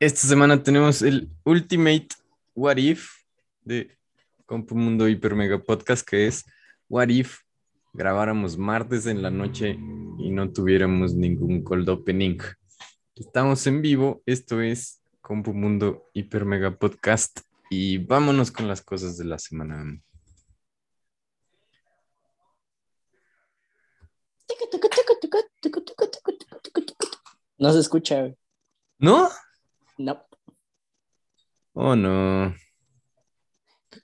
Esta semana tenemos el Ultimate What If de Compu Mundo Hiper Mega Podcast, que es What If grabáramos martes en la noche y no tuviéramos ningún cold opening. Estamos en vivo, esto es Compu Mundo Hiper Mega Podcast y vámonos con las cosas de la semana. No se escucha. ¿No? No. Oh, no.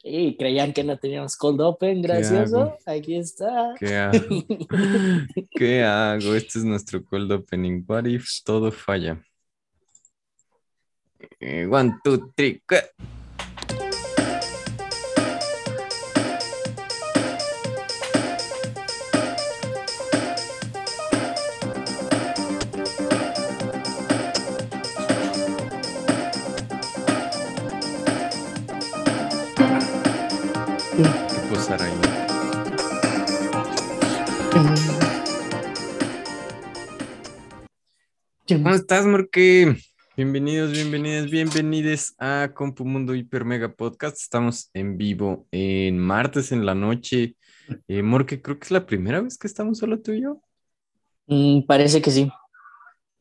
Y creían que no teníamos cold open, gracioso. Aquí está. ¿Qué hago? ¿Qué hago? Este es nuestro cold opening. What if todo falla? Eh, one, two, three. ¿Cómo estás, Morque? Bienvenidos, bienvenidas, bienvenides a Compu Mundo Hiper Mega Podcast. Estamos en vivo en martes en la noche. Eh, Morque, creo que es la primera vez que estamos solo tú y yo. Mm, parece que sí.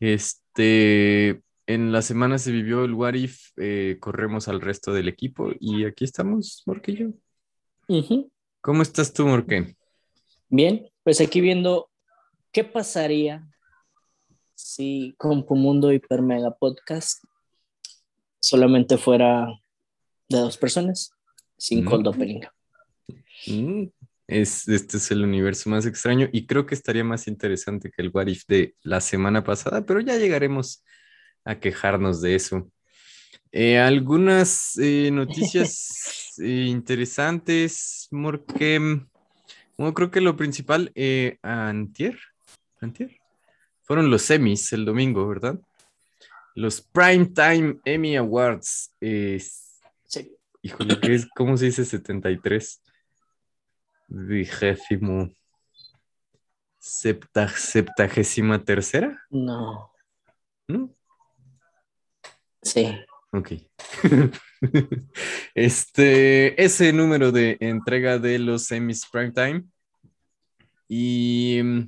Este, en la semana se vivió el What If, eh, corremos al resto del equipo y aquí estamos, Morque y yo. ¿Cómo estás tú, Morque? Bien, pues aquí viendo qué pasaría si Compu Mundo Hiper Mega Podcast solamente fuera de dos personas, sin Mm. cold opening. Mm, Es, este es el universo más extraño y creo que estaría más interesante que el What If de la semana pasada, pero ya llegaremos a quejarnos de eso. Eh, algunas eh, noticias eh, interesantes, porque bueno, creo que lo principal, antier, antier, fueron los semis el domingo, ¿verdad? Los Primetime Emmy Awards. eh, Sí. híjole, ¿qué es? ¿cómo se dice 73? Vigésimo. Septa, septagésima tercera, No. ¿no? Sí. Ok. este, ese número de entrega de los semis Primetime. Y mm,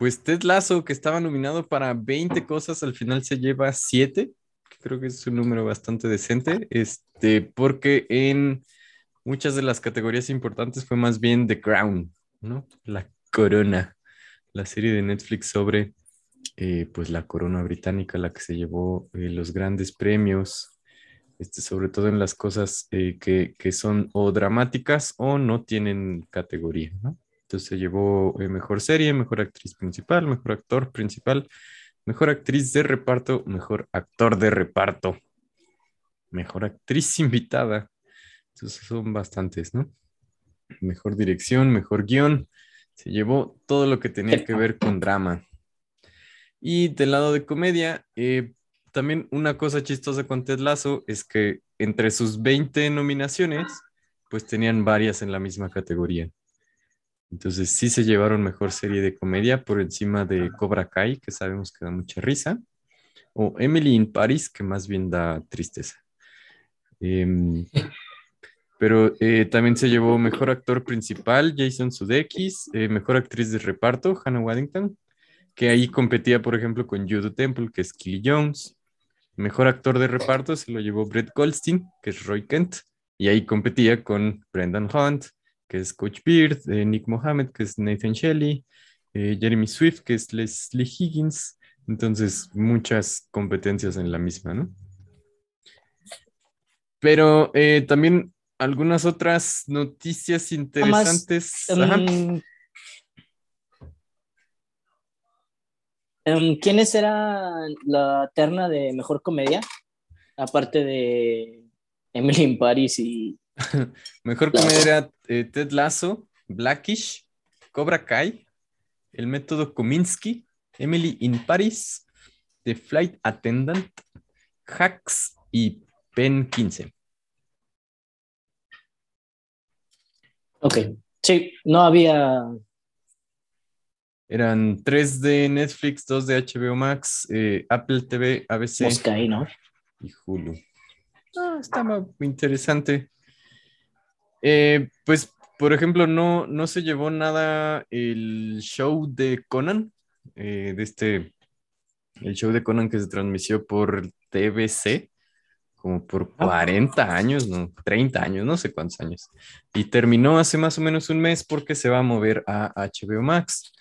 pues Ted Lasso, que estaba nominado para 20 cosas, al final se lleva 7. que Creo que es un número bastante decente. Este, porque en muchas de las categorías importantes fue más bien The Crown, ¿no? La corona. La serie de Netflix sobre eh, pues la corona británica, la que se llevó eh, los grandes premios, este, sobre todo en las cosas eh, que, que son o dramáticas o no tienen categoría, ¿no? Entonces se llevó eh, mejor serie, mejor actriz principal, mejor actor principal, mejor actriz de reparto, mejor actor de reparto, mejor actriz invitada. Entonces son bastantes, ¿no? Mejor dirección, mejor guion. Se llevó todo lo que tenía que ver con drama. Y del lado de comedia, eh, también una cosa chistosa con Ted Lasso es que entre sus 20 nominaciones, pues tenían varias en la misma categoría. Entonces sí se llevaron mejor serie de comedia por encima de Cobra Kai, que sabemos que da mucha risa, o Emily in Paris, que más bien da tristeza. Em, pero eh, también se llevó mejor actor principal, Jason Sudeikis, eh, mejor actriz de reparto, Hannah Waddington, que ahí competía, por ejemplo, con Judo Temple, que es Kelly Jones. Mejor actor de reparto se lo llevó Brett Goldstein, que es Roy Kent, y ahí competía con Brendan Hunt, que es Coach Beard, eh, Nick Mohammed, que es Nathan Shelley, eh, Jeremy Swift, que es Leslie Higgins. Entonces, muchas competencias en la misma, ¿no? Pero eh, también algunas otras noticias interesantes. Ajá. Mm, em, ¿Quiénes eran la terna de mejor comedia? Aparte de Emily in Paris y. Mejor comedia era eh, Ted Lasso, Blackish, Cobra Kai, El Método Kominsky, Emily in Paris, The Flight Attendant, Hacks y Pen 15. Ok. Sí, no había. Eran tres de Netflix, dos de HBO Max, eh, Apple TV, ABC ¿no? y Hulu. Ah, estaba interesante. Eh, pues, por ejemplo, no, no se llevó nada el show de Conan, eh, de este, el show de Conan que se transmitió por TBC, como por 40 ah. años, no, 30 años, no sé cuántos años. Y terminó hace más o menos un mes porque se va a mover a HBO Max.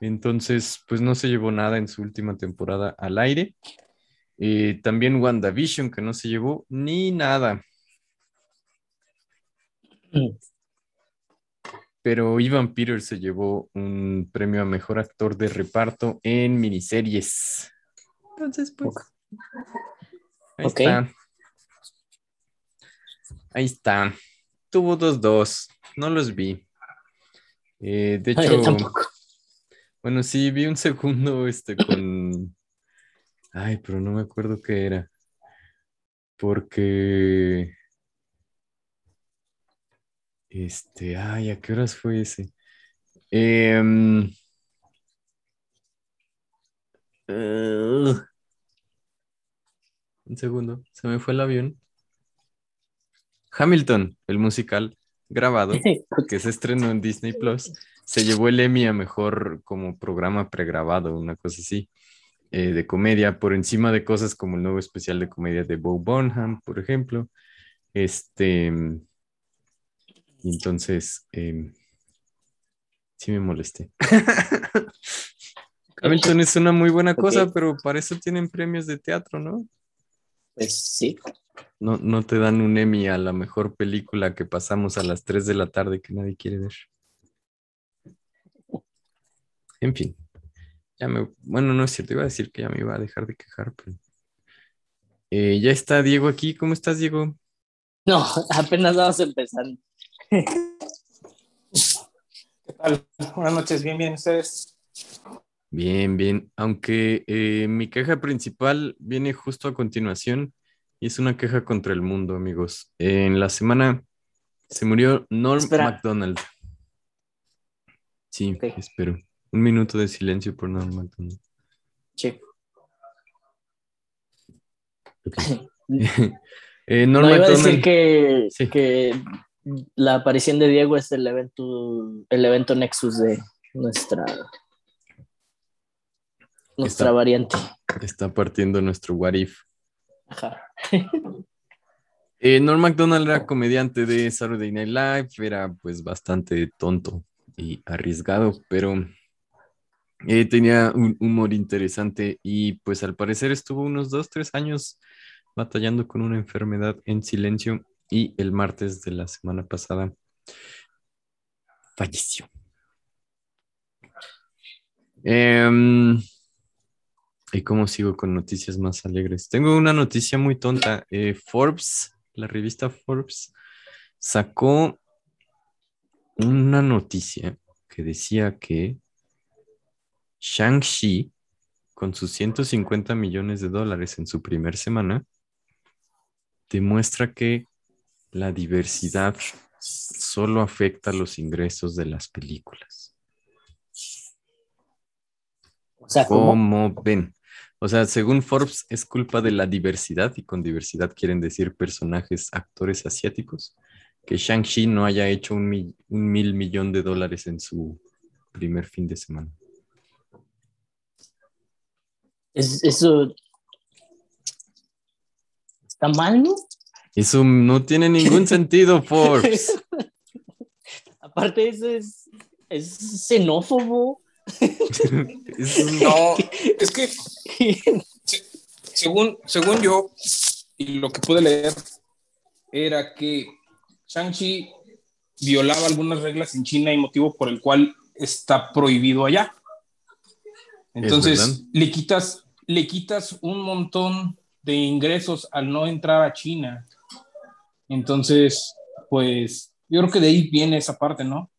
Entonces, pues no se llevó nada en su última temporada al aire. Eh, también WandaVision, que no se llevó ni nada. Pero Ivan Peters se llevó un premio a mejor actor de reparto en miniseries. Entonces, pues. Ahí está. Ahí está. Tuvo dos dos. No los vi. Eh, de hecho, bueno, sí, vi un segundo este con. Ay, pero no me acuerdo qué era. Porque. Este, ay, ¿a qué horas fue ese? Em, un segundo, se me fue el avión. Hamilton, el musical grabado, que se estrenó en Disney Plus, se llevó el Emmy a mejor como programa pregrabado, una cosa así, eh, de comedia, por encima de cosas como el nuevo especial de comedia de Bo Bonham, por ejemplo. Este. Entonces, em, sí me molesté. Hamilton es una muy buena cosa, pero para eso tienen premios de teatro, ¿no? Pues sí. No, no te dan un Emmy a la mejor película que pasamos a las 3 de la tarde que nadie quiere ver. En fin. Ya me, bueno, no es cierto, iba a decir que ya me iba a dejar de quejar, pero. Eh, ya está Diego aquí. ¿Cómo estás, Diego? No, apenas vamos empezando. ¿Qué tal? Buenas noches, bien, bien, ¿ustedes? Bien, bien. Aunque eh, mi queja principal viene justo a continuación y es una queja contra el mundo, amigos. En la semana se murió Norm MacDonald. Sí, espero. Un minuto de silencio por Norm MacDonald. Sí. eh, Norm no, iba a decir que, que la aparición de Diego es el evento, el evento Nexus de nuestra, nuestra variante. Está partiendo nuestro What If. Ajá. Eh, Norm MacDonald era comediante de Saturday Night Live, era pues bastante tonto y arriesgado, pero eh, tenía un humor interesante y pues al parecer estuvo unos dos, tres años batallando con una enfermedad en silencio y el martes de la semana pasada falleció. Em, ¿Y cómo sigo con noticias más alegres? Tengo una noticia muy tonta. Eh, Forbes, la revista Forbes, sacó una noticia que decía que Shang-Chi, con sus 150 millones de dólares en su primer semana, demuestra que la diversidad solo afecta los ingresos de las películas. O sea, ¿cómo? ven? O sea, según Forbes, es culpa de la diversidad, y con diversidad quieren decir personajes, actores asiáticos, que Shang-Chi no haya hecho un, mil millón de dólares en su primer fin de semana. eso está mal, ¿no? Eso no tiene ningún sentido, Forbes. Aparte, eso es, es xenófobo. no, es que según, según yo, y lo que pude leer, era que Shang-Chi violaba algunas reglas en China y motivo por el cual está prohibido allá. Entonces, le quitas, le quitas un montón de ingresos al no entrar a China. Entonces, pues yo creo que de ahí viene esa parte, ¿no?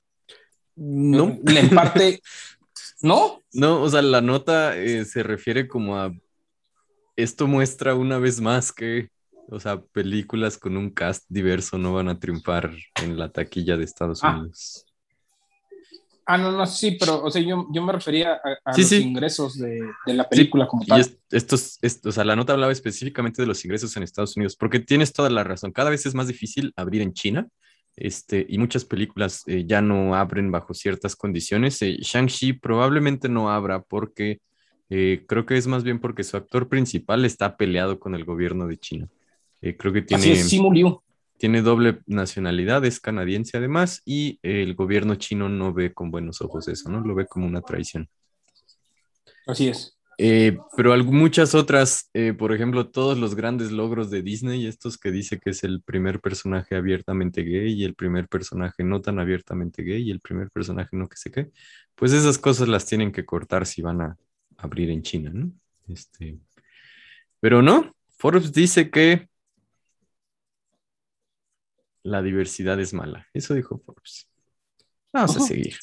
No. En parte, ¿no? No, o sea, la nota eh, se refiere como a. Esto muestra una vez más que, o sea, películas con un cast diverso no van a triunfar en la taquilla de Estados ah. Unidos. Ah, no, no, sí, pero, o sea, yo, yo me refería a, los ingresos de, de, la película como tal. Y estos, o sea, la nota hablaba específicamente de los ingresos en Estados Unidos, porque tienes toda la razón. Cada vez es más difícil abrir en China, este, y muchas películas eh, ya no abren bajo ciertas condiciones. Eh, Shang-Chi probablemente no abra porque eh, creo que es más bien porque su actor principal está peleado con el gobierno de China. creo que tiene... Así es, tiene doble nacionalidad, es canadiense además, y el gobierno chino no ve con buenos ojos eso, ¿no? Lo ve como una traición. Así es. Eh, pero muchas otras, eh, por ejemplo, todos los grandes logros de Disney, estos que dice que es el primer personaje abiertamente gay y el primer personaje no tan abiertamente gay y el primer personaje no que sé qué, pues esas cosas las tienen que cortar si van a abrir en China, ¿no? Este, pero no, Forbes dice que la diversidad es mala. Eso dijo Forbes. Vamos a seguir.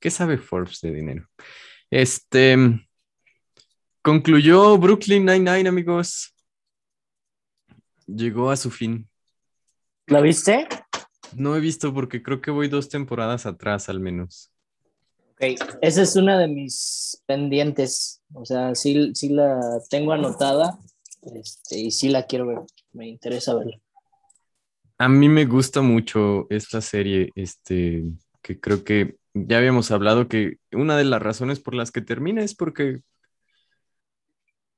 ¿Qué sabe Forbes de dinero? Este concluyó Brooklyn Nine-Nine, amigos. Llegó a su fin. ¿La viste? No he visto porque creo que voy dos temporadas atrás al menos. Ok, esa es una de mis pendientes. O sea, sí, sí la tengo anotada este, y sí la quiero ver. Me interesa verla. A mí me gusta mucho esta serie, este, que creo que ya habíamos hablado que una de las razones por las que termina es porque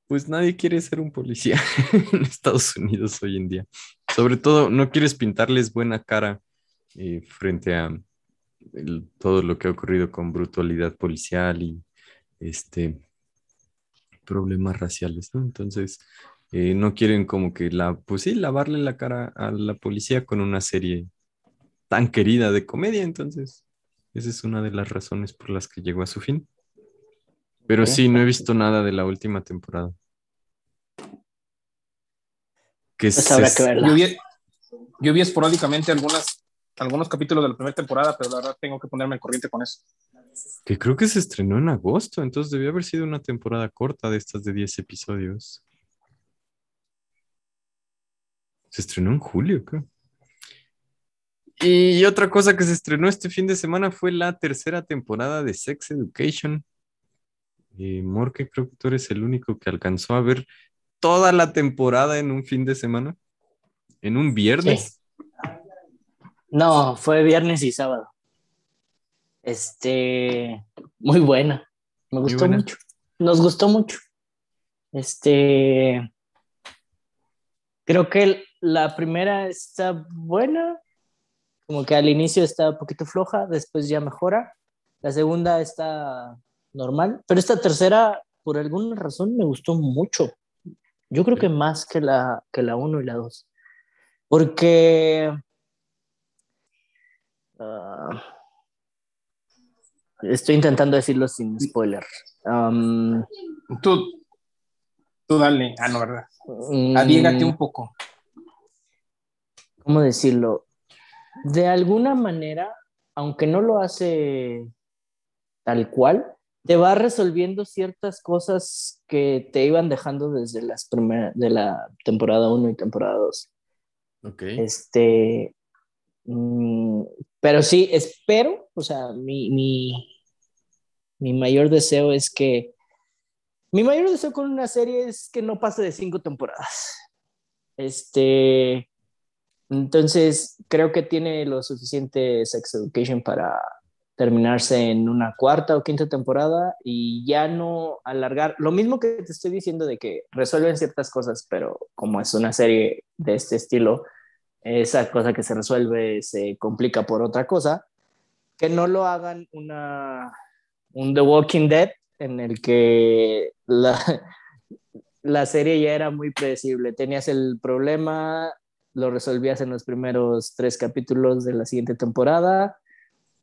pues nadie quiere ser un policía en Estados Unidos hoy en día. Sobre todo, no quieres pintarles buena cara eh, frente a todo lo que ha ocurrido con brutalidad policial y este problemas raciales, ¿no? Entonces, eh, no quieren como que la, pues sí, lavarle la cara a la policía con una serie tan querida de comedia, entonces esa es una de las razones por las que llegó a su fin. Pero sí, no he visto nada de la última temporada. Que pues yo, vi, yo vi esporádicamente algunas, algunos capítulos de la primera temporada, pero la verdad tengo que ponerme al corriente con eso. Que creo que se estrenó en agosto, entonces debió haber sido una temporada corta de estas de 10 episodios. Se estrenó en julio, creo. Y otra cosa que se estrenó este fin de semana fue la tercera temporada de Sex Education. Eh, Morque, creo que tú eres el único que alcanzó a ver toda la temporada en un fin de semana. En un viernes. No, fue viernes y sábado. Este, muy buena. Me gustó mucho. Nos gustó mucho. Este, creo que la primera está buena, como que al inicio está un poquito floja, después ya mejora. La segunda está normal, pero esta tercera, por alguna razón, me gustó mucho. Yo creo que más que la, que la 1 y la 2. Porque... Ah, estoy intentando decirlo sin spoiler. tú, tú dale. Ah, no, ¿verdad? Mm. un poco. ¿cómo decirlo? De alguna manera, aunque no lo hace tal cual, te va resolviendo ciertas cosas que te iban dejando desde las primeras de la temporada 1 y temporada 2. Ok. Este, mm, pero sí, espero, o sea, mi, mi mayor deseo es que, mi mayor deseo con una serie es que no pase de cinco temporadas. Este, entonces, creo que tiene lo suficiente Sex Education para terminarse en una cuarta o quinta temporada y ya no alargar. Lo mismo que te estoy diciendo de que resuelven ciertas cosas, pero como es una serie de este estilo, esa cosa que se resuelve se complica por otra cosa, que no lo hagan una, un The Walking Dead en el que la, la serie ya era muy predecible. Tenías el problema, lo resolvías en los primeros tres capítulos de la siguiente temporada,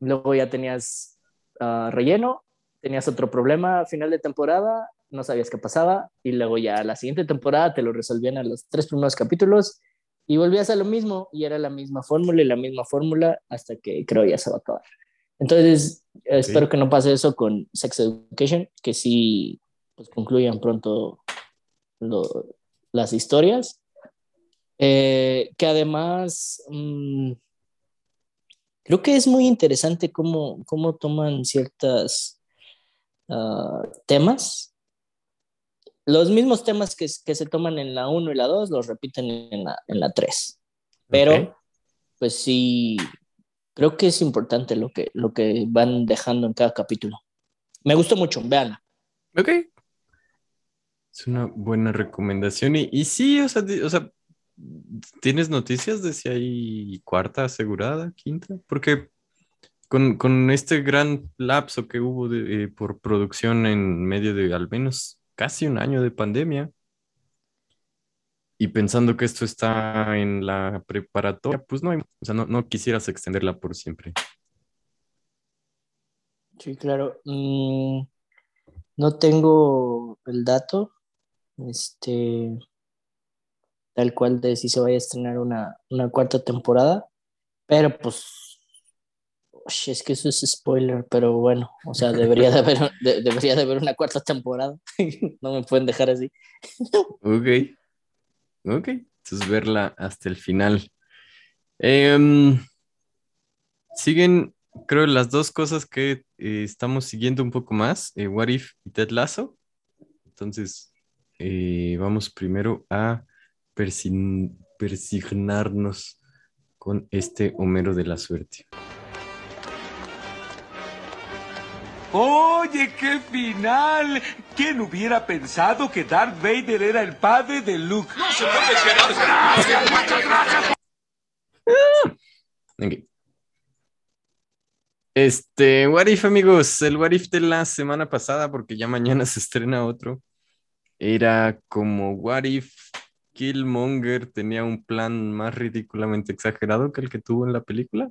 luego ya tenías ah, relleno, tenías otro problema a final de temporada, no sabías qué pasaba, y luego ya la siguiente temporada te lo resolvían a los tres primeros capítulos y volvías a lo mismo y era la misma fórmula y la misma fórmula hasta que creo ya se va a acabar. Entonces, espero que no pase eso con Sex Education, que sí pues, concluyan pronto las historias eh, que además, mm, creo que es muy interesante cómo, cómo toman ciertos ah, temas. Los mismos temas que, que, se toman en la 1 y la 2 los repiten en la, en la 3. Pero, pues sí, creo que es importante lo que, lo que van dejando en cada capítulo. Me gustó mucho, vean. Ok. Es una buena recomendación. Y, y sí, o sea, o sea, ¿tienes noticias de si hay cuarta asegurada, quinta? Porque con, con este gran lapso que hubo de, eh, por producción en medio de al menos casi un año de pandemia, y pensando que esto está en la preparatoria, pues no, hay, o sea, no, no quisieras extenderla por siempre. Sí, claro. Mm, no tengo el dato, este, tal cual de si se vaya a estrenar una, una cuarta temporada, pero pues, es que eso es spoiler, pero bueno, o sea, debería de haber, debería de haber una cuarta temporada, no me pueden dejar así. ok. Ok, entonces verla hasta el final. Em, siguen, creo, las dos cosas que eh, estamos siguiendo un poco más, eh, What If y Ted Lasso. Entonces, eh, vamos primero a persignarnos con este Homero de la suerte. Oye, qué final. ¿Quién hubiera pensado que Darth Vader era el padre de Luke? No se puede Gracias, muchas gracias. Este, What If, amigos, el What If de la semana pasada, porque ya mañana se estrena otro, era como What If Killmonger tenía un plan más ridículamente exagerado que el que tuvo en la película.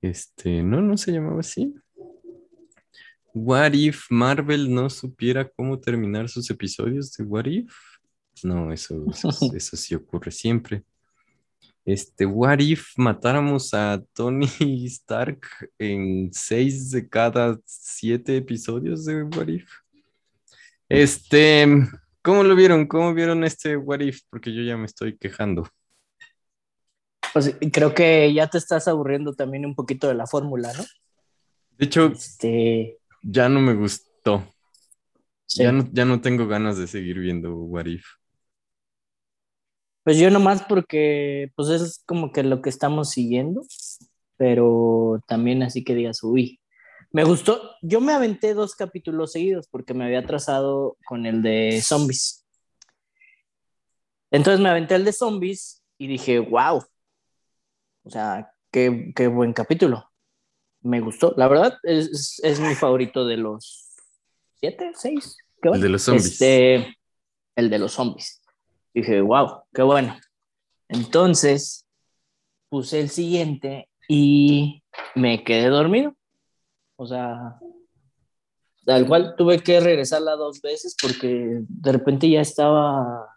Este, no, no se llamaba así. What if Marvel no supiera cómo terminar sus episodios de What if? No, eso, eso, sí ocurre siempre. Este, What if matáramos a Tony Stark en seis de cada siete episodios de What if? Este, ¿cómo lo vieron? ¿Cómo vieron este What if? Porque yo ya me estoy quejando. Pues creo que ya te estás aburriendo también un poquito de la fórmula, ¿no? De hecho, este ya no me gustó. Ya, no, ya no tengo ganas de seguir viendo What If. Pues yo nomás porque pues es como que lo que estamos siguiendo, pero también así que digas, uy, me gustó. Yo me aventé dos capítulos seguidos porque me había trazado con el de zombies. Entonces me aventé el de zombies y dije, wow, o sea, qué, qué buen capítulo me gustó. La verdad, es, es mi favorito de los siete, seis. El de los zombies. Este, el de los zombies. Dije, wow, qué bueno. Entonces, puse el siguiente y me quedé dormido. O sea, tal cual tuve que regresarla dos veces porque de repente ya estaba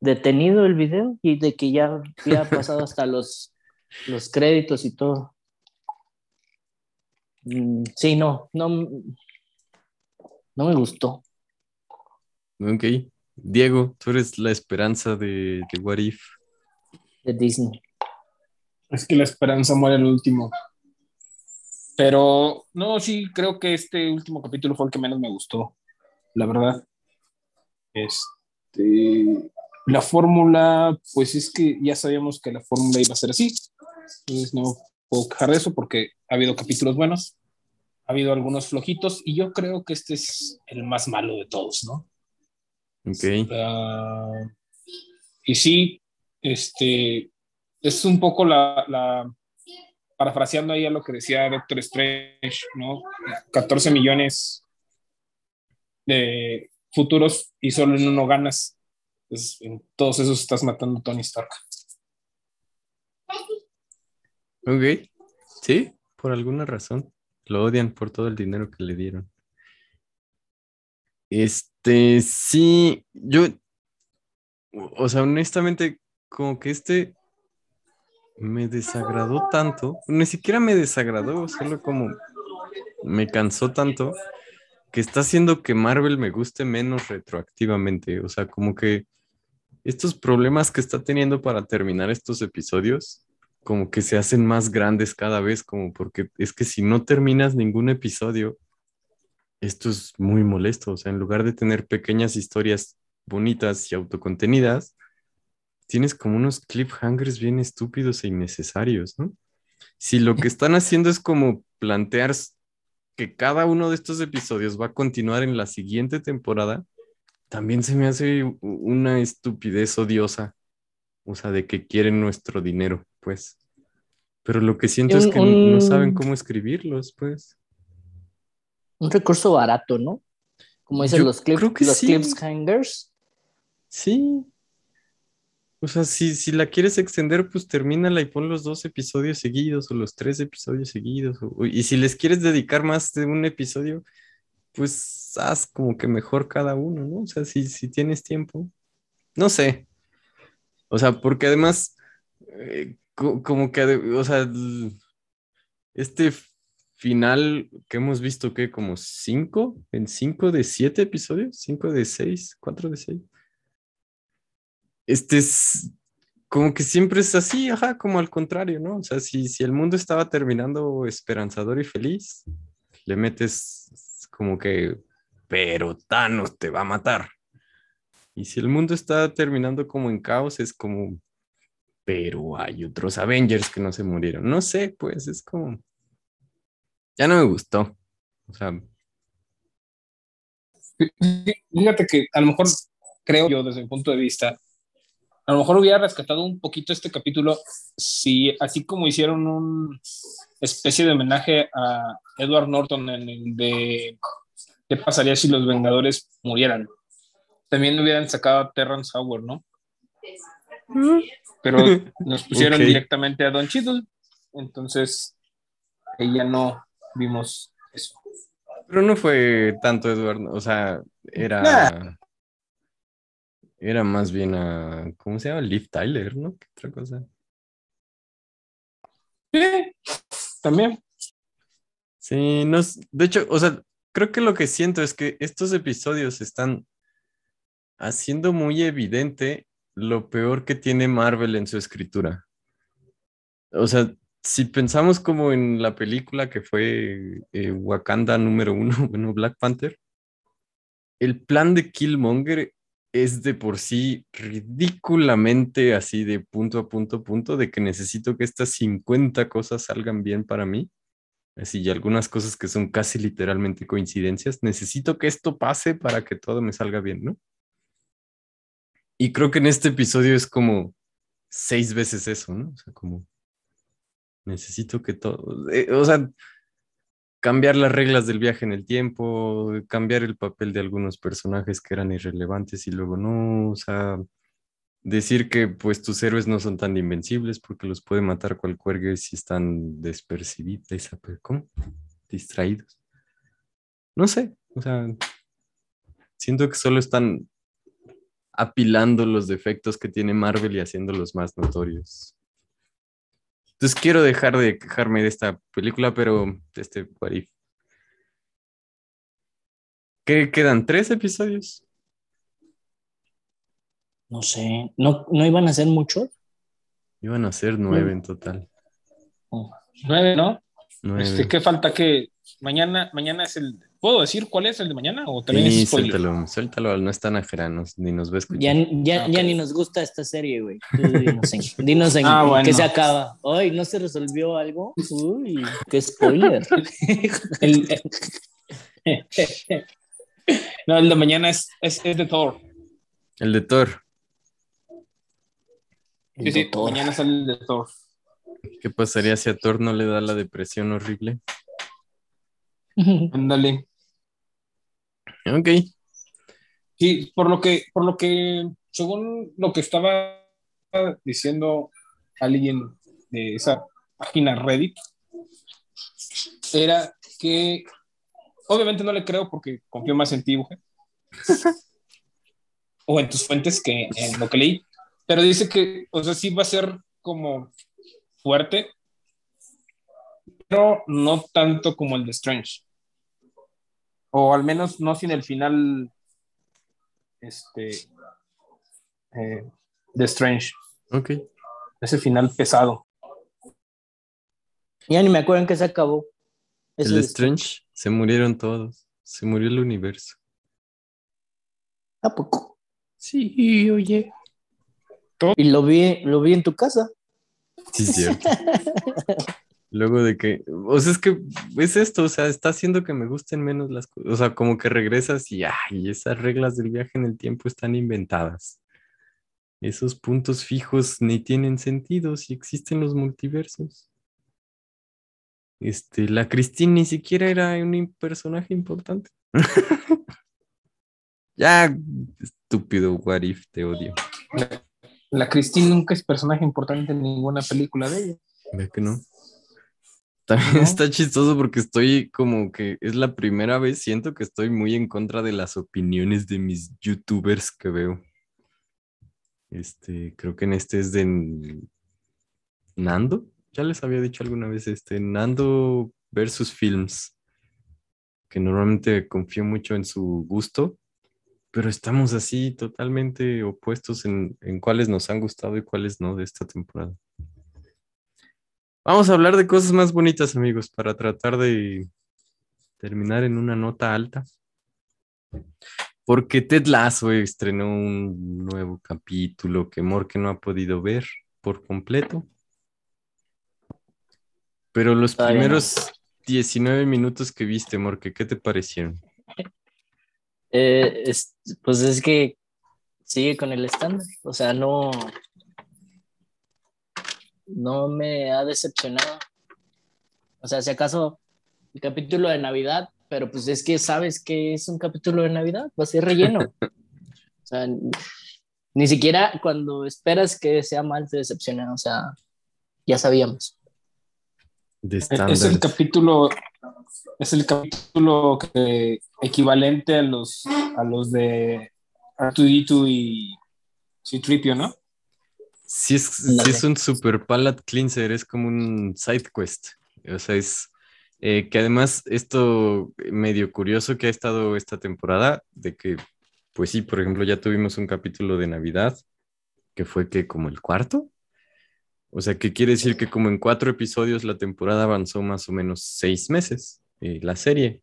detenido el video y de que ya había pasado hasta los, los créditos y todo. Mm, sí, no, no, no me gustó. Ok. Diego, tú eres la esperanza de, de What If. De Disney. Es que la esperanza muere el último. Pero no, sí, creo que este último capítulo fue el que menos me gustó, la verdad. Este, la fórmula, pues es que ya sabíamos que la fórmula iba a ser así. Entonces no puedo quejar de eso porque ha habido capítulos buenos, ha habido algunos flojitos y yo creo que este es el más malo de todos, ¿no? Ok. Uh, y sí, este, es un poco la, la, parafraseando ahí a lo que decía Doctor Strange, ¿no? 14 millones de futuros y solo en uno ganas. Entonces, en todos esos estás matando a Tony Stark. Ok. Sí, por alguna razón. Lo odian por todo el dinero que le dieron. Este, sí, yo, o sea, honestamente, como que este me desagradó tanto, ni siquiera me desagradó, solo como me cansó tanto que está haciendo que Marvel me guste menos retroactivamente, o sea, como que estos problemas que está teniendo para terminar estos episodios como que se hacen más grandes cada vez, como porque es que si no terminas ningún episodio, esto es muy molesto. O sea, en lugar de tener pequeñas historias bonitas y autocontenidas, tienes como unos cliffhangers bien estúpidos e innecesarios, ¿no? Si lo que están haciendo es como plantear que cada uno de estos episodios va a continuar en la siguiente temporada, también se me hace una estupidez odiosa. O sea, de que quieren nuestro dinero, pues. Pero lo que siento es que no saben cómo escribirlos, pues. Un recurso barato, ¿no? Como dicen los, clips, los cliffhangers. Sí. O sea, si, si la quieres extender, pues termínala y pon los dos episodios seguidos o los tres episodios seguidos. y si les quieres dedicar más de un episodio, pues haz como que mejor cada uno, ¿no? O sea, si, si tienes tiempo. No sé. O sea, porque además, eh, como que, o sea, este final que hemos visto que como cinco, en cinco de siete episodios, cinco de seis, cuatro de seis este es como que siempre es así, ajá, como al contrario, ¿no? O sea, si, si el mundo estaba terminando esperanzador y feliz, le metes como que, pero Thanos te va a matar. Y si el mundo está terminando como en caos, es como, pero hay otros Avengers que no se murieron. No sé, pues es como, ya no me gustó. O sea, fíjate que a lo mejor creo yo desde mi punto de vista a lo mejor hubiera rescatado un poquito este capítulo si, así como hicieron una especie de homenaje a Edward Norton en el de ¿Qué pasaría si los Vengadores murieran? También hubieran sacado a Terrence Howard, ¿no? Pero nos pusieron directamente a Don Cheadle, entonces ella no vimos eso. Pero no fue tanto Edward, o sea, era... Era más bien a, ¿cómo se llama? Liv Tyler, ¿no? ¿Qué otra cosa? Sí, también. Sí, no, de hecho, o sea, creo que lo que siento es que estos episodios están haciendo muy evidente lo peor que tiene Marvel en su escritura. O sea, si pensamos como en la película que fue eh, Wakanda número uno, bueno, Black Panther, el plan de Killmonger es de por sí ridículamente así de punto a punto punto de que necesito que estas 50 cosas salgan bien para mí. Así, y algunas cosas que son casi literalmente coincidencias. Necesito que esto pase para que todo me salga bien, ¿no? Y creo que en este episodio es como seis veces eso, ¿no? O sea, como necesito que todo, eh, o sea, cambiar las reglas del viaje en el tiempo, cambiar el papel de algunos personajes que eran irrelevantes y luego no, o sea, decir que pues tus héroes no son tan invencibles porque los puede matar cualquier si están despercibidos, ¿cómo? Distraídos. No sé, o sea, siento que solo están apilando los defectos que tiene Marvel y haciéndolos más notorios. Entonces quiero dejar de quejarme de esta película, pero de este What ¿Qué quedan? ¿Tres episodios? No sé, ¿no, no iban a ser muchos? Iban a ser nueve en total. Oh, nueve, ¿no? Nueve. Este, ¿Qué falta? que Mañana, mañana es el ¿Puedo decir cuál es el de mañana? ¿O también sí, suéltalo, suéltalo, no es tan ajeno, ni nos ves. Ya, ya, ya, ni nos gusta esta serie, güey. Dinos en, dinos en ah, qué se acaba. Ay, ¿no se resolvió algo? Uy, qué spoiler. el, no, el de mañana es, es, es, de Thor. El de Thor. Sí, sí, mañana sale el de Thor. ¿Qué pasaría si a Thor no le da la depresión horrible? Ándale. Ok. Sí, por lo que, por lo que, según lo que estaba diciendo alguien de esa página Reddit, era que obviamente no le creo porque confío más en ti, o en tus fuentes que en lo que leí, pero dice que, o sea, sí va a ser como fuerte, pero no tanto como el de Strange o al menos no sin el final este eh, de Strange. Ok. Ese final pesado. Ya ni me acuerdo en qué se acabó. El de Strange, se murieron todos. Se murió el universo. ¿A poco? Sí, oye. Y lo vi, lo vi en tu casa. Sí, cierto. Luego de que, o sea, es que es esto, o sea, está haciendo que me gusten menos las cosas, o sea, como que regresas y, ay, esas reglas del viaje en el tiempo están inventadas. Esos puntos fijos ni tienen sentido si existen los multiversos. Este, la Christine ni siquiera era un personaje importante. ya, estúpido, what if, te odio. La, la Christine nunca es personaje importante en ninguna película de ella. Ve que no. También No. está chistoso porque estoy como que es la primera vez, siento que estoy muy en contra de las opiniones de mis youtubers que veo. Este, creo que en este es de Nando. Ya les había dicho alguna vez, este, Nando versus Films, que normalmente confío mucho en su gusto, pero estamos así totalmente opuestos en, en cuáles nos han gustado y cuáles no de esta temporada. Vamos a hablar de cosas más bonitas, amigos, para tratar de terminar en una nota alta. Porque Ted Lasso estrenó un nuevo capítulo que Morque no ha podido ver por completo. Pero los Todavía no. primeros 19 minutos que viste, Morque, ¿qué te parecieron? Eh, es- pues es que sigue con el estándar. O sea, no. No me ha decepcionado. O sea, si acaso el capítulo de Navidad, pero pues es que sabes que es un capítulo de Navidad, va a ser relleno. O sea, ni siquiera cuando esperas que sea mal te decepciona. O sea, ya sabíamos. Es el capítulo, es el capítulo que, equivalente a los, a los de Artudito y Citripio, ¿no? Sí es, sí es un super palette cleanser, es como un side quest. O sea, es eh, que además esto medio curioso que ha estado esta temporada, de que, pues sí, por ejemplo, ya tuvimos un capítulo de Navidad, que fue que como el cuarto. O sea, que quiere decir que como en cuatro episodios la temporada avanzó más o menos seis meses, eh, la serie,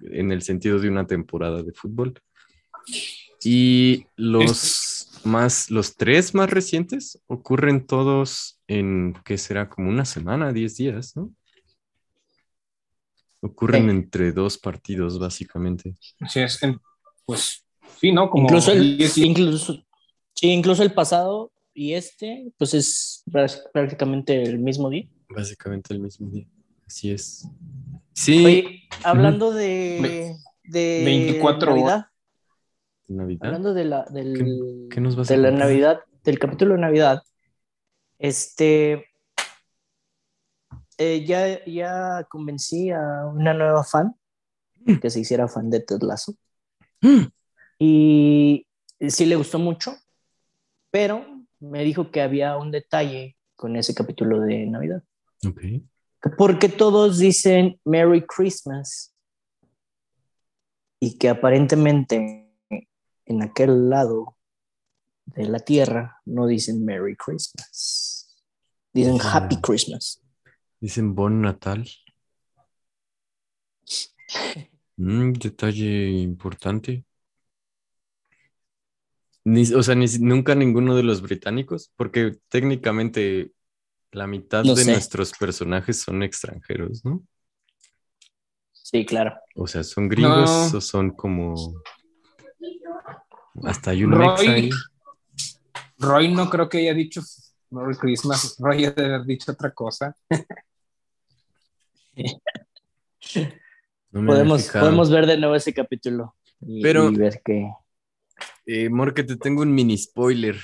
en el sentido de una temporada de fútbol. Y los más, los tres más recientes ocurren todos en, ¿qué será? Como una semana, diez días, ¿no? Ocurren Sí. entre dos partidos, básicamente. Así es, en- pues sí, ¿no? Como incluso, el, incluso, sí, incluso el pasado y este, pues es prá- prácticamente el mismo día. Básicamente el mismo día. Así es. Sí, Oye, hablando de, de 24 Navidad, Navidad. hablando de la, del, ¿Qué- qué nos vas a de la? Navidad, del capítulo de Navidad, este, eh, ya, ya convencí a una nueva fan que se hiciera fan de Ted Lasso Mm. y sí le gustó mucho, pero me dijo que había un detalle con ese capítulo de Navidad. Porque todos dicen Merry Christmas y que aparentemente en aquel lado de la tierra no dicen Merry Christmas. Dicen Ah. Happy Christmas. Dicen Bon Natal. Mm, detalle importante. Ni- o sea, ni, nunca ninguno de los británicos, porque técnicamente la mitad No de sé. nuestros personajes son extranjeros, ¿no? Sí, claro. O sea, son gringos No. o son como... Hasta hay un Roy, ahí. Roy no creo que haya dicho Merry Christmas. Roy ha de haber dicho otra cosa. No Podemos, podemos ver de nuevo ese capítulo y, Pero- y ver que... Eh, Morque, te tengo un mini spoiler.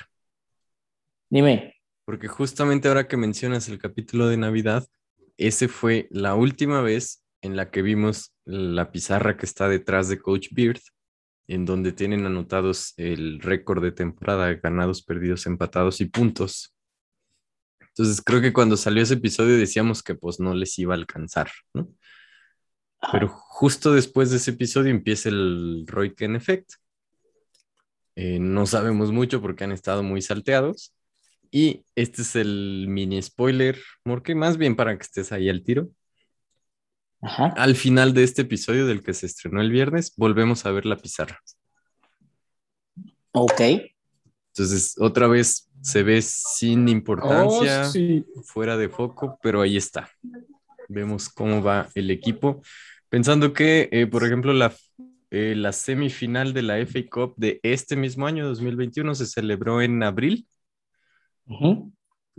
Dime, Porque justamente ahora que mencionas el capítulo de Navidad, ese fue la última vez en la que vimos la pizarra que está detrás de Coach Beard, en donde tienen anotados el récord de temporada, ganados, perdidos, empatados y puntos. Entonces creo que cuando salió ese episodio decíamos que pues no les iba a alcanzar, ¿no? Pero justo después de ese episodio empieza el Roy Ken Effect. Eh, no sabemos mucho porque han estado muy salteados, Y este es el mini spoiler, porque más bien para que estés ahí al tiro. Ajá. Al final de este episodio del que se estrenó el viernes, volvemos a ver la pizarra. Ok. Entonces, otra vez se ve sin importancia, Oh, sí. fuera de foco, pero ahí está. Vemos cómo va el equipo. Pensando que, eh, por ejemplo, la, eh, la semifinal de la FA Cup de este mismo año, 2021, se celebró en abril.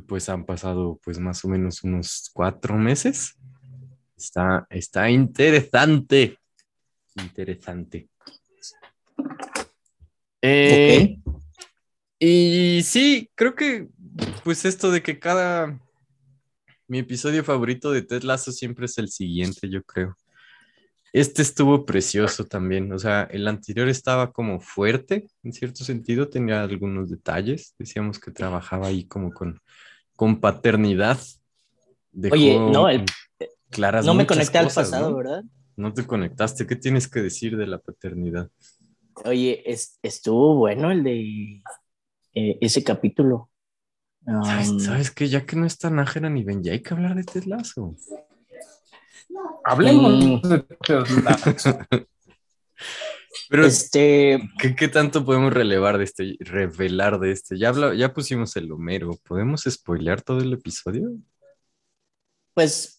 Pues han pasado pues más o menos unos cuatro meses. Está, está interesante. Interesante. Eh. Y sí, creo que pues esto de que cada mi episodio favorito de Ted Lasso siempre es el siguiente, yo creo. Este estuvo precioso también, o sea, el anterior estaba como fuerte, en cierto sentido, tenía algunos detalles, decíamos que trabajaba ahí como con, con paternidad. Dejó Oye, no, el- claras No me conecté al pasado, ¿no? ¿verdad? No te conectaste, ¿qué tienes que decir de la paternidad? Oye, es- estuvo bueno el de eh, ese capítulo. ¿Sabes, Um, ¿Sabes qué? Ya que no está Nájera ni Ben, ya hay que hablar de Ted Lasso. Hablemos Mm. de Ted Lasso. Pero, Este, ¿qué, qué tanto podemos relevar de este, revelar de este? Ya, habla- ya pusimos el Homero. ¿Podemos spoilear todo el episodio? pues,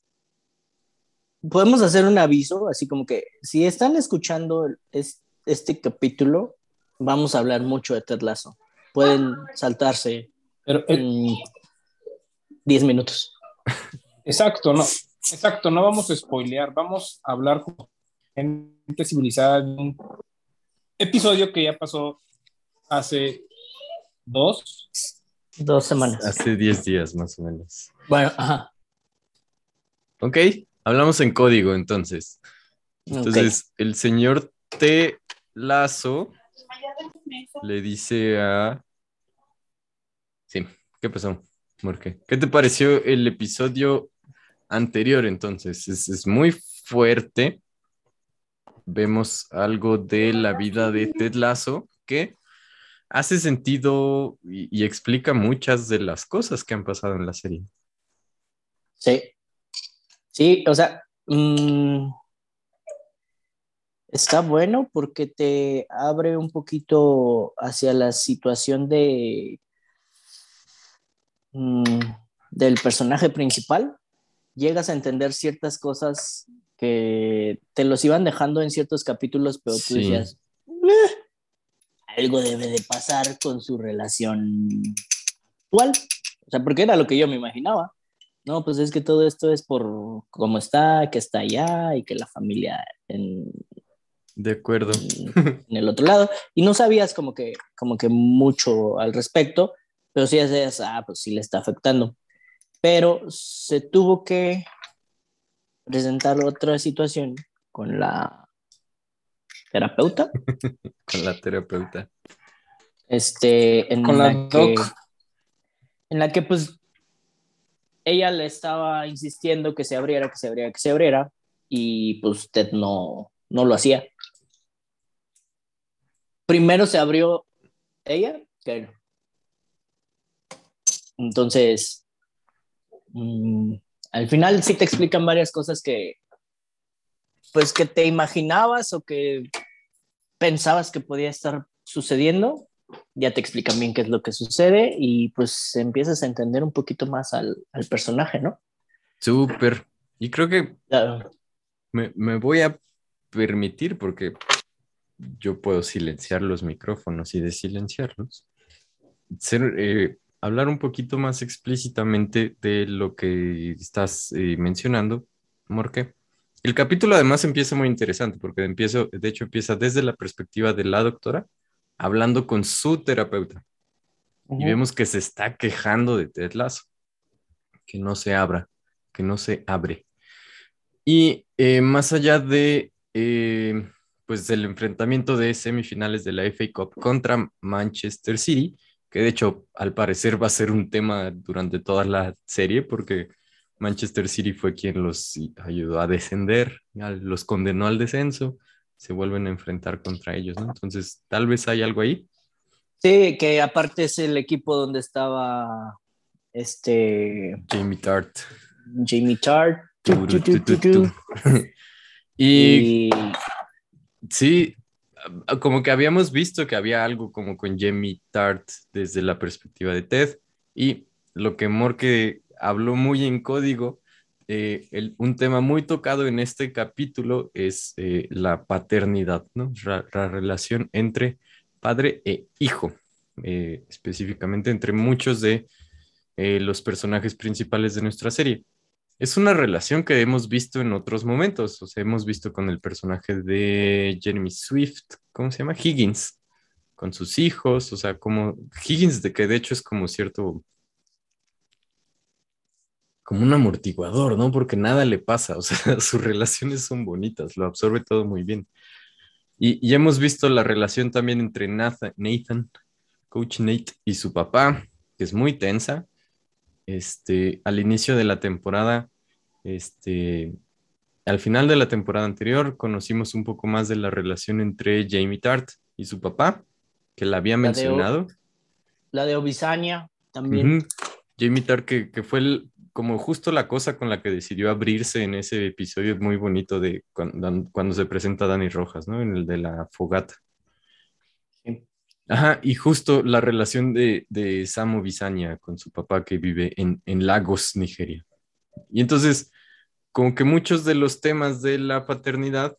podemos hacer un aviso, así como que si están escuchando es- este capítulo, vamos a hablar mucho de Ted Lasso. Pueden saltarse Pero, eh, mm, 10 minutos. exacto, no. Exacto, no vamos a spoilear, vamos a hablar con gente civilizada de un episodio que ya pasó hace dos. Dos semanas. Hace 10 días más o menos. Bueno, ajá. Ok, hablamos en código entonces. Entonces, el señor T. Lazo le dice a... Sí, ¿qué pasó? ¿Por qué? ¿Qué te pareció el episodio anterior entonces? Es, es muy fuerte. Vemos algo de la vida de Ted Lasso que hace sentido y, y explica muchas de las cosas que han pasado en la serie. Sí. Sí, o sea, mm, está bueno porque te abre un poquito hacia la situación de mm, del personaje principal. Llegas a entender ciertas cosas que te los iban dejando en ciertos capítulos, pero tú Sí. decías, "Eh, algo debe de pasar con su relación actual. O sea, porque era lo que yo me imaginaba. No, pues es que todo esto es por cómo está, que está allá y que la familia en, De acuerdo. en el otro lado. Y no sabías como que, como que mucho al respecto, pero sí decías, ah, pues sí le está afectando. Pero se tuvo que presentar otra situación con la terapeuta, Con la terapeuta. este, en Con la la que, doc. en la que pues ella le estaba insistiendo que se abriera, que se abriera, que se abriera, y pues usted no, no lo hacía. Primero se abrió ella, que. Entonces, mm, al final sí te explican varias cosas que, pues que te imaginabas o que pensabas que podía estar sucediendo, ya te explican bien qué es lo que sucede y pues empiezas a entender un poquito más al, al personaje, ¿no? Súper. Y creo que Ya, me, me voy a permitir, porque yo puedo silenciar los micrófonos y desilenciarlos, ser, eh, hablar un poquito más explícitamente de lo que estás eh, mencionando, Morque. El capítulo además empieza muy interesante, porque empiezo, de hecho empieza desde la perspectiva de la doctora, hablando con su terapeuta. Y vemos que se está quejando de Ted Lasso, que no se abra, que no se abre. Y eh, más allá de, eh, pues del enfrentamiento de semifinales de la FA Cup contra Manchester City, que de hecho al parecer va a ser un tema durante toda la serie, porque Manchester City fue quien los ayudó a descender, los condenó al descenso, se vuelven a enfrentar contra ellos, ¿no? Entonces, tal vez hay algo ahí. Sí, que aparte es el equipo donde estaba este Jamie Tart. Jamie Tart. Y Y sí, como que habíamos visto que había algo como con Jamie Tart desde la perspectiva de Ted y lo que Morque habló muy en código, eh, un tema muy tocado en este capítulo es eh, la paternidad, ¿no? La relación entre padre e hijo, eh, específicamente entre muchos de los personajes principales de nuestra serie. Es una relación que hemos visto en otros momentos, o sea, hemos visto con el personaje de Jeremy Swift, ¿cómo se llama? Higgins, con sus hijos, o sea, como Higgins, de que de hecho es como cierto, como un amortiguador, ¿no? Porque nada le pasa, o sea, sus relaciones son bonitas, lo absorbe todo muy bien. Y, y hemos visto la relación también entre Nathan, Nathan, Coach Nate y su papá, que es muy tensa. Este, al inicio de la temporada, este, al final de la temporada anterior, conocimos un poco más de la relación entre Jamie Tart y su papá, que la había La de O- mencionado. la de Obisania también. Jamie Tart, que, que fue el- como justo la cosa con la que decidió abrirse en ese episodio muy bonito de cuando, cuando se presenta Dani Rojas, ¿no? En el de la fogata. Sí. Ajá, y justo la relación de, de Samo Bisanya con su papá que vive en, en Lagos, Nigeria. Y entonces, como que muchos de los temas de la paternidad,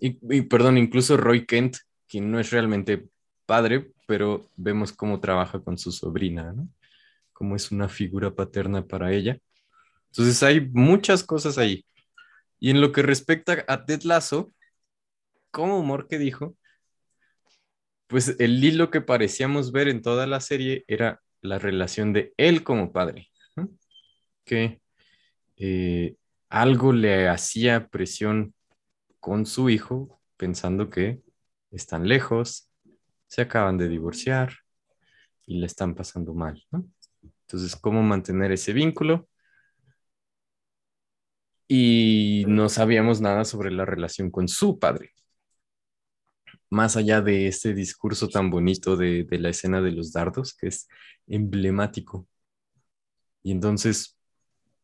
y, y perdón, incluso Roy Kent, quien no es realmente padre, pero vemos cómo trabaja con su sobrina, ¿no? Cómo es una figura paterna para ella. Entonces hay muchas cosas ahí. Y en lo que respecta a Ted Lasso, como Morque dijo, pues el hilo que parecíamos ver en toda la serie era la relación de él como padre, que eh, algo le hacía presión con su hijo, pensando que están lejos, se acaban de divorciar y le están pasando mal. ¿no? Entonces, ¿cómo mantener ese vínculo? Y no sabíamos nada sobre la relación con su padre más allá de este discurso tan bonito de, de, la escena de los dardos, que es emblemático. Y entonces,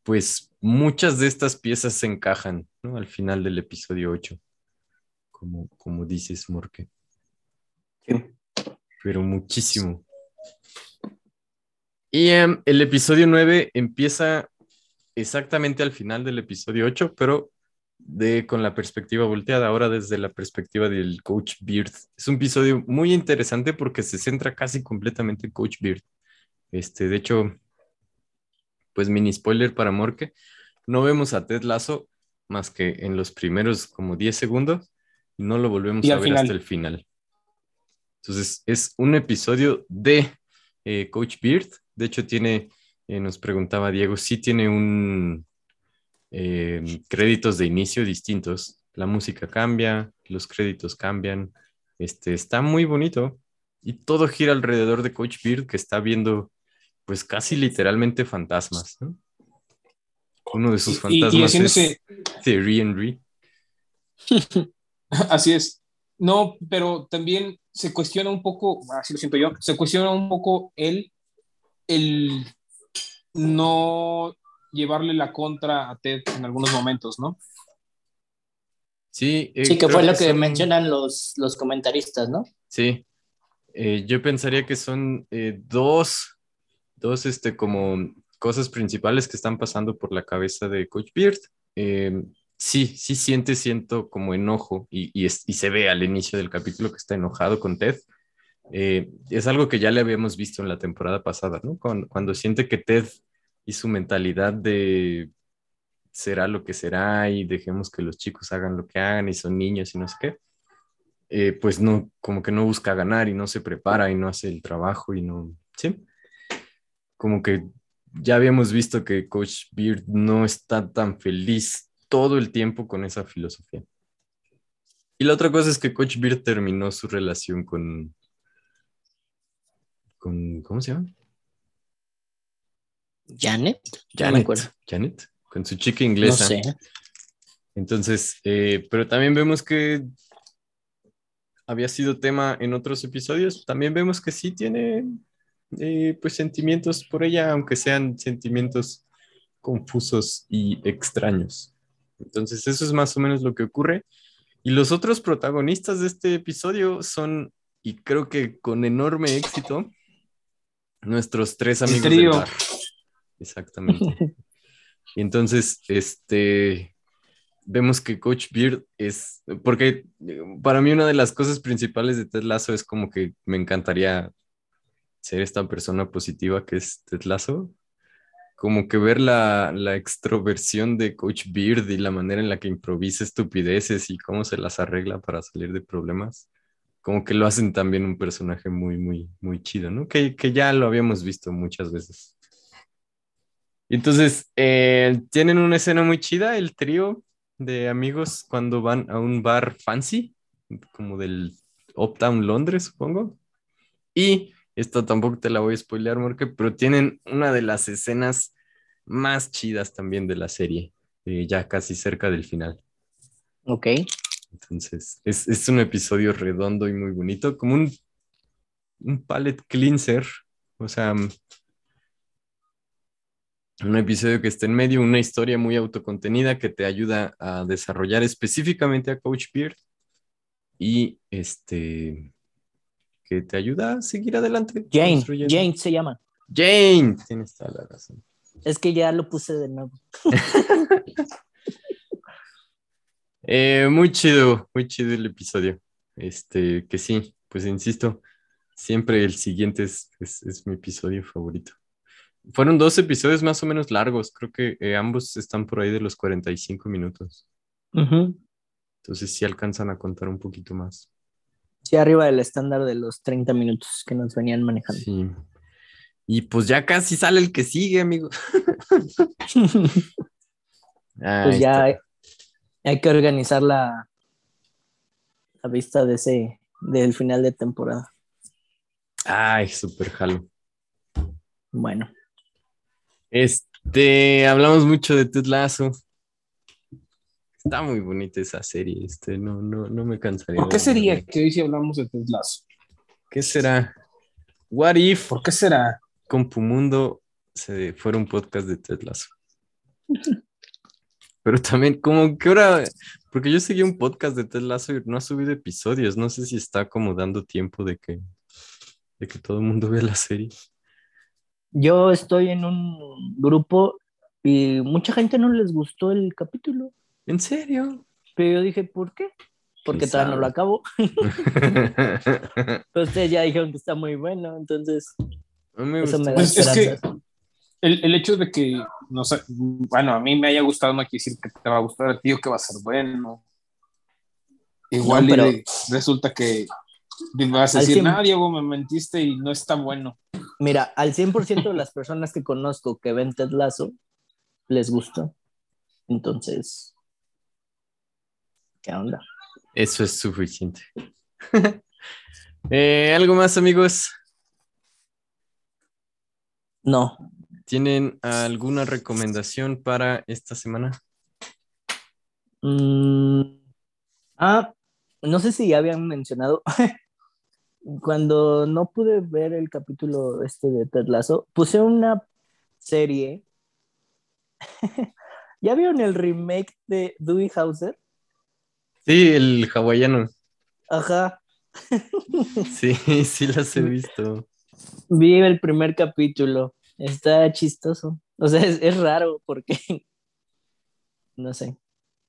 pues muchas de estas piezas se encajan ¿no? al final del episodio 8, como, como dices, Morque. Sí. Pero muchísimo. Y um, el episodio 9 empieza exactamente al final del episodio 8, pero de con la perspectiva volteada, ahora desde la perspectiva del Coach Beard. Es un episodio muy interesante porque se centra casi completamente en Coach Beard. Este, de hecho, pues mini spoiler para Morque, no vemos a Ted Lasso más que en los primeros como 10 segundos y no lo volvemos a ver final. hasta el final. Entonces, es un episodio de eh, Coach Beard. De hecho, tiene, eh, nos preguntaba Diego, sí tiene un, eh, créditos de inicio distintos. La música cambia, los créditos cambian. Este, está muy bonito y todo gira alrededor de Coach Beard que está viendo pues casi literalmente fantasmas. ¿no? Uno de sus Y- y- y fantasmas haciéndose- es Thierry Henry. Así es. No, pero también se cuestiona un poco, así lo siento yo, se cuestiona un poco el, el no llevarle la contra a Ted en algunos momentos, ¿no? Sí, eh, Sí, que fue lo que son- mencionan los, los comentaristas, ¿no? Sí, Eh, yo pensaría que son eh, dos, dos este, como cosas principales que están pasando por la cabeza de Coach Beard. Eh, sí, sí siente, siento como enojo y, y, es- y se ve al inicio del capítulo que está enojado con Ted. Eh, es algo que ya le habíamos visto en la temporada pasada, ¿no? Cuando, siente que Ted y su mentalidad de será lo que será y dejemos que los chicos hagan lo que hagan y son niños y no sé qué eh, pues no, como que no busca ganar y no se prepara y no hace el trabajo y no, sí, como que ya habíamos visto que Coach Beard no está tan feliz todo el tiempo con esa filosofía. Y la otra cosa es que Coach Beard terminó su relación con, con ¿cómo se llama? Janet. No me Janet. acuerdo. Janet, con su chica No inglesa. sé. Entonces, eh, pero también vemos que había sido tema en otros episodios, también vemos que sí tiene eh, pues sentimientos por ella, aunque sean sentimientos confusos y extraños. Entonces eso es más o menos lo que ocurre. Y los otros protagonistas de este episodio son, y creo que con enorme éxito, nuestros tres amigos del bar. Exactamente. y entonces, este, vemos que Coach Beard es, porque para mí una de las cosas principales de Ted Lasso es como que me encantaría ser esta persona positiva que es Ted Lasso. Como que ver la, la extroversión de Coach Beard y la manera en la que improvisa estupideces y cómo se las arregla para salir de problemas como que lo hacen también un personaje muy, muy, muy chido, ¿no? Que, que ya lo habíamos visto muchas veces. Entonces, eh, tienen una escena muy chida, el trío de amigos cuando van a un bar fancy, como del Uptown Londres, supongo. Y esto tampoco te la voy a spoilear, Morque, pero tienen una de las escenas más chidas también de la serie, eh, ya casi cerca del final. Ok. Entonces, es, es, un episodio redondo y muy bonito, como un, un palette cleanser, o sea, un episodio que está en medio, una historia muy autocontenida que te ayuda a desarrollar específicamente a Coach Beard y este que te ayuda a seguir adelante. Jane, Jane se llama. Jane, tienes toda la razón. Es que ya lo puse de nuevo. Eh, muy chido, muy chido el episodio. Este, que sí, pues insisto, siempre el siguiente es, es, mi episodio favorito. Fueron dos episodios más o menos largos, creo que eh, ambos están por ahí de los 45 minutos. Entonces sí alcanzan a contar un poquito más. Sí, arriba del estándar de los 30 minutos que nos venían manejando. Sí. Y pues ya casi sale el que sigue, amigo. pues ya, hay que organizar la, la vista de ese, del final de temporada. Ay, súper jalo. Bueno. Este, hablamos mucho de Ted Lasso. Está muy bonita esa serie, este, no, no, no me cansaría. ¿Por qué sería que hoy si hablamos de Ted Lasso? ¿Qué será? What if? ¿Por qué será? Con Pumundo se fuera un podcast de Ted Lasso. Pero también, como que ahora, porque yo seguí un podcast de Ted Lasso y no ha subido episodios, no sé si está como dando tiempo de que, de que todo el mundo vea la serie. Yo estoy en un grupo y mucha gente no les gustó el capítulo. ¿En serio? Pero yo dije, ¿por qué? Porque todavía no lo acabo. Pero ustedes ya dijeron que está muy bueno, entonces. me eso me da Pues es que esperanza. El, el hecho de que, no sé, bueno, a mí me haya gustado, no quiere decir que te va a gustar a ti o que va a ser bueno. Igual No, pero- y resulta que me vas a decir, cien- nada, Diego, me mentiste y no está bueno. Mira, al 100% de las personas que conozco que ven Ted Lasso les gusta. Entonces, ¿qué onda? Eso es suficiente. Eh, ¿Algo más, amigos? No, ¿Tienen alguna recomendación para esta semana? Mm, ah, no sé si ya habían mencionado. Cuando no pude ver el capítulo este de Ted Lasso, puse una serie. ¿Ya vieron el remake de Dewey Hauser? Sí, el hawaiano. Ajá. Sí, sí las he visto. Vi el primer capítulo. Está chistoso. O sea, es, es raro porque. No sé.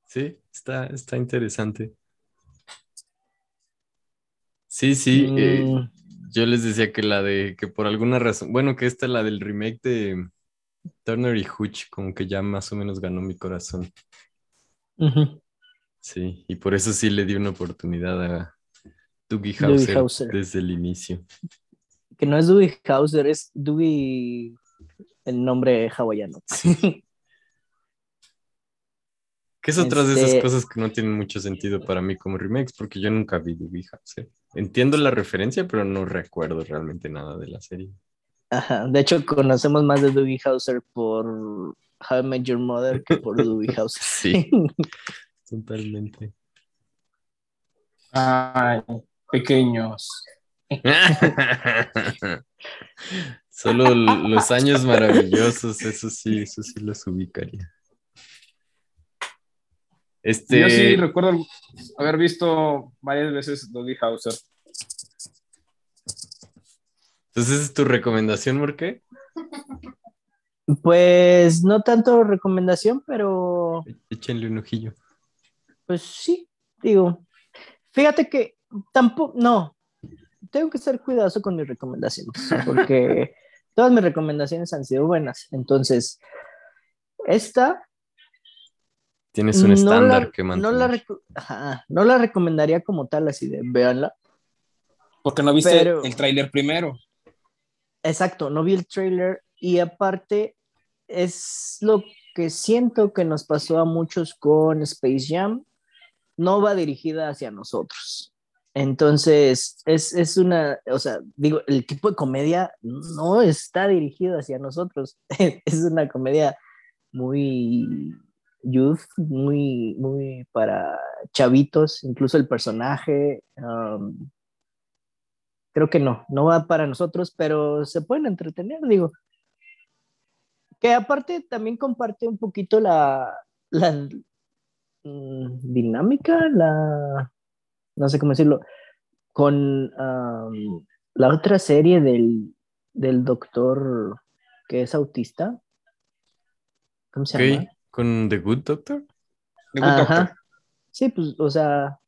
Sí, está, está interesante. Sí, sí. eh, Mm, yo les decía que la de, que por alguna razón, bueno, que esta, la del remake de Turner y Hooch, como que ya más o menos ganó mi corazón. Sí, y por eso sí le di una oportunidad a Dougie Hauser. desde el inicio. Que no es Dewey Hauser, es Dewey el nombre hawaiano. Que es otras de esas Este- cosas que no tienen mucho sentido para mí como remakes, porque yo nunca vi Dougie Hauser. Entiendo la referencia, pero no recuerdo realmente nada de la serie. Ajá, De hecho, conocemos más de Dewey Hauser por How I Met Your Mother que por Dewey Hauser. Sí, totalmente. Ay, pequeños. Solo los años maravillosos, eso sí, eso sí los ubicaría. Este, Yo sí recuerdo haber visto varias veces Doggy Hauser. entonces es tu recomendación, ¿por qué? Pues no tanto recomendación, pero Échenle un ojillo. pues sí, digo. Fíjate que tampoco, no, tengo que ser cuidadoso con mis recomendaciones, porque todas mis recomendaciones han sido buenas. Entonces, esta Tienes un no estándar la- que no mantener. la, reco- ajá, no la recomendaría como tal, así de véanla. Porque no viste Pero- el tráiler primero. Exacto, no vi el trailer y aparte es lo que siento que nos pasó a muchos con Space Jam, no va dirigida hacia nosotros. Entonces, es, es una, o sea, digo, el tipo de comedia no está dirigido hacia nosotros, es una comedia muy youth, muy, muy para chavitos, incluso el personaje, um, creo que no, no va para nosotros, pero se pueden entretener, digo. Que aparte también comparte un poquito la, la mm, dinámica, la, no sé cómo decirlo, con la otra serie del, del doctor que es autista. ¿Cómo se llama? Ok, con The Good Doctor. The Good Doctor. Ajá. Sí, pues, o sea,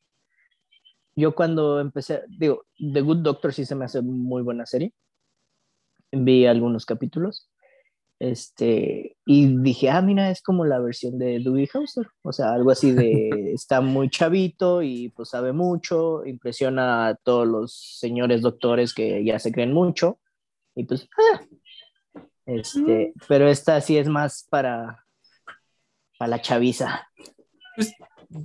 yo cuando empecé, digo, The Good Doctor sí se me hace muy buena serie. Vi algunos capítulos. Este, y dije, ah, mira, es como la versión de Dewey Hauser. O sea, algo así de está muy chavito y pues sabe mucho, impresiona a todos los señores doctores que ya se creen mucho. Y pues, ah. Este, pero esta sí es más para, para la chaviza.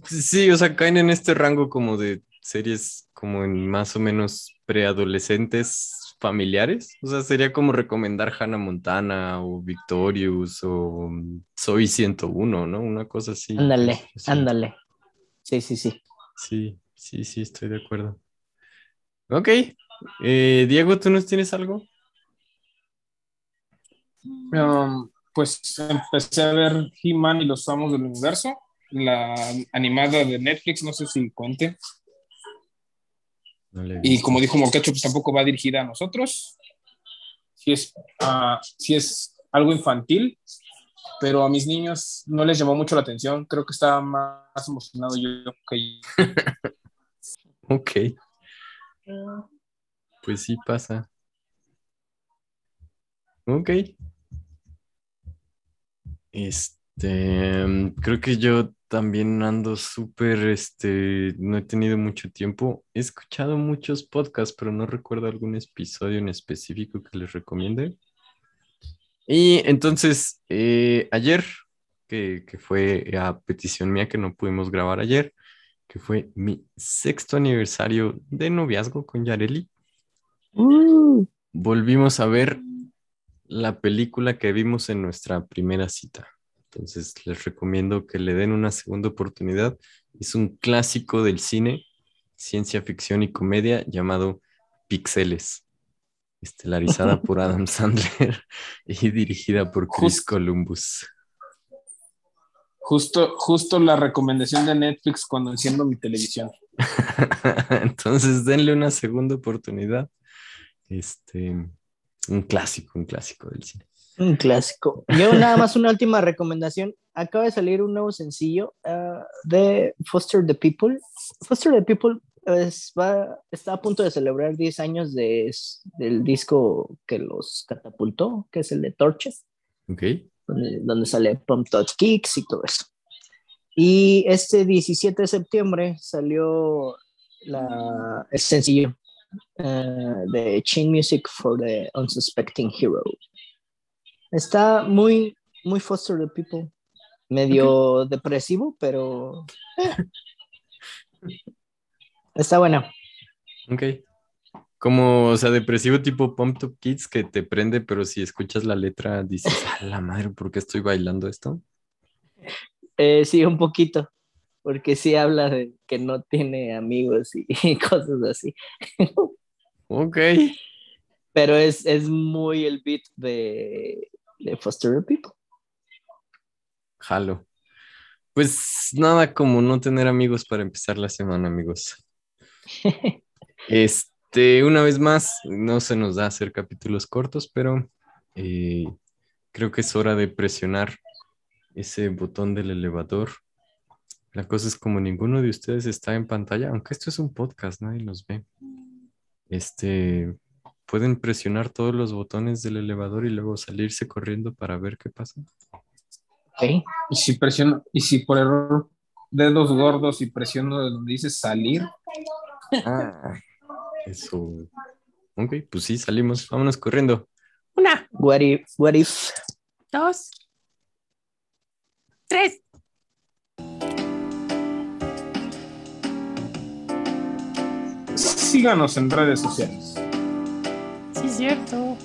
Sí, o sea, caen en este rango como de series como en más o menos preadolescentes familiares. O sea, sería como recomendar Hannah Montana o Victorious o mm, Soy 101, ¿no? Una cosa así. Ándale, Sí, ándale. Sí, sí, sí. Sí, sí, sí, estoy de acuerdo. Ok. Eh, Diego, ¿tú nos tienes algo? Um, pues empecé a ver He-Man y los Amos del Universo, la animada de Netflix, no sé si cuente. No Y como dijo Morquecho, pues tampoco va dirigida a nosotros. Sí es, ah, sí es algo infantil, pero a mis niños no les llamó mucho la atención. Creo que estaba más emocionado yo que Ok. Pues sí pasa. Ok. Este, mm, creo que yo también ando súper, este, no he tenido mucho tiempo. He escuchado muchos podcasts, pero no recuerdo algún episodio en específico que les recomiende. Y entonces, eh, ayer, que, que fue a petición mía que no pudimos grabar ayer, que fue mi sexto aniversario de noviazgo con Yareli, Uh, volvimos a ver la película que vimos en nuestra primera cita. Entonces les recomiendo que le den una segunda oportunidad. Es un clásico del cine, ciencia ficción y comedia llamado Pixeles, estelarizada por Adam Sandler y dirigida por Chris Just- Columbus. justo, justo la recomendación de Netflix cuando enciendo mi televisión. Entonces denle una segunda oportunidad. Este, un clásico, un clásico del cine. Un clásico. Yo nada más una última recomendación. Acaba de salir un nuevo sencillo ah, de Foster the People. Foster the People es- va- está a punto de celebrar 10 años de, del disco que los catapultó, que es el de Torches. ¿Ok? donde, donde sale Pump Touch Kicks y todo eso. Y este 17 de septiembre salió la, el sencillo eh, de Chain Music for the Unsuspecting Hero. Está muy, muy Foster the People, medio depresivo, pero está buena. Ok. Como, o sea, depresivo tipo Pump Up Kids que te prende, pero si escuchas la letra dices, a la madre, ¿por qué estoy bailando esto? Eh, sí, un poquito. porque sí habla de que no tiene amigos y, cosas así. Ok. Pero es, es muy el beat de, de Foster People. Jalo. Pues nada como no tener amigos para empezar la semana, amigos. Este, una vez más, no se nos da hacer capítulos cortos, pero eh, creo que es hora de presionar ese botón del elevador. La cosa es como ninguno de ustedes está en pantalla, aunque esto es un podcast, nadie nos ve. Este, pueden presionar todos los botones del elevador y luego salirse corriendo para ver qué pasa. Ok. Y si presiono, y si por error dedos gordos y presiono de donde dice salir, Ah, eso. Ok, pues sí, salimos. Vámonos corriendo. What if, what if dos, tres. síganos en redes sociales. Sí, es cierto.